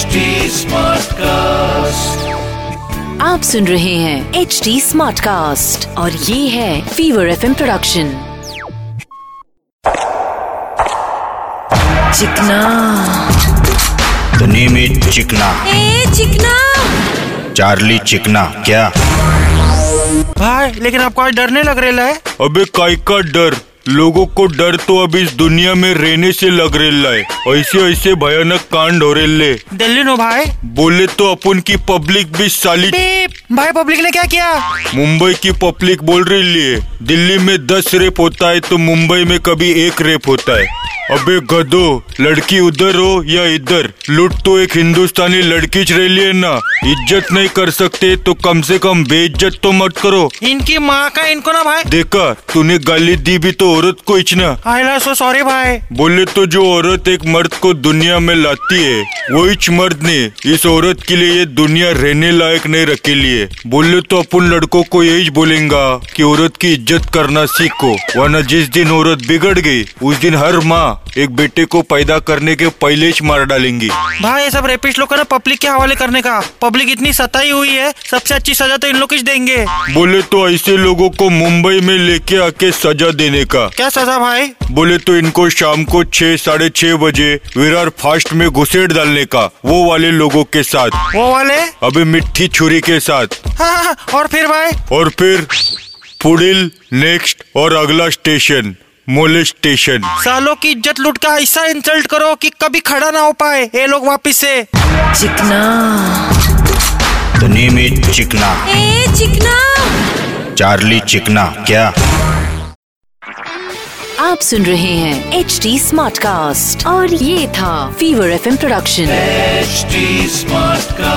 HD Smartcast. आप सुन रहे हैं एच डी स्मार्ट कास्ट और ये है fever F production Chikna. The name is Chikna. A Chikna. Charlie चिकना क्या? भाई लेकिन आपको आज डरने लग रहा है। अबे काय का डर? लोगों को डर तो अब इस दुनिया में रहने से लग रेला है। ऐसे ऐसे भयानक कांड हो रहे दिल्ली नो भाई। बोले तो अपन की पब्लिक भी साली भाई पब्लिक ने क्या किया? मुंबई की पब्लिक बोल रही है दिल्ली में दस रेप होता है तो मुंबई में कभी एक रेप होता है। अबे गधो लड़की उधर हो या इधर? लूट तो एक हिंदुस्तानी लड़की च रही है ना। इज़्ज़त नहीं कर सकते तो कम से कम बेइज्जत तो मत करो। इनकी माँ का इनको ना भाई। देखा तूने गाली दी भी तो औरत को इचना आई लव सो सॉरी भाई। बोले तो जो औरत एक मर्द को दुनिया में लाती है वो इच मर्द ने। इस औरत के लिए ये दुनिया रहने लायक नहीं रखेली लिए। बोले तो अपन लड़कों को यही बोलेगा की औरत की इज़्ज़त करना सीखो वरना जिस दिन औरत बिगड़ गई उस दिन हर माँ एक बेटे को पैदा करने के पहले ही मार डालेंगी। भाई ये सब रेपिस्ट लोग ना पब्लिक के हवाले करने का। पब्लिक इतनी सताई हुई है सबसे अच्छी सजा तो इन लोग ही देंगे। बोले तो ऐसे लोगों को मुंबई में लेके आके सजा देने का। क्या सजा भाई? बोले तो इनको शाम को छह साढ़े छह बजे विरार फास्ट में घुसेड़ डालने का वो वाले लोगों के साथ। वो वाले? अभी मिट्टी छुरी के साथ। हाँ, हाँ, और फिर भाई? और फिर पुडिल नेक्स्ट और अगला स्टेशन मोले स्टेशन सालों की इज़्ज़त लूट का ऐसा इंसल्ट करो कि कभी खड़ा ना हो पाए। ये लोग वापिस से। चिकना। The name is Chikna. ए चिकना। चार्ली चिकना क्या? आप सुन रहे हैं एच डी स्मार्ट कास्ट और ये था Fever FM production H smart Smartcast.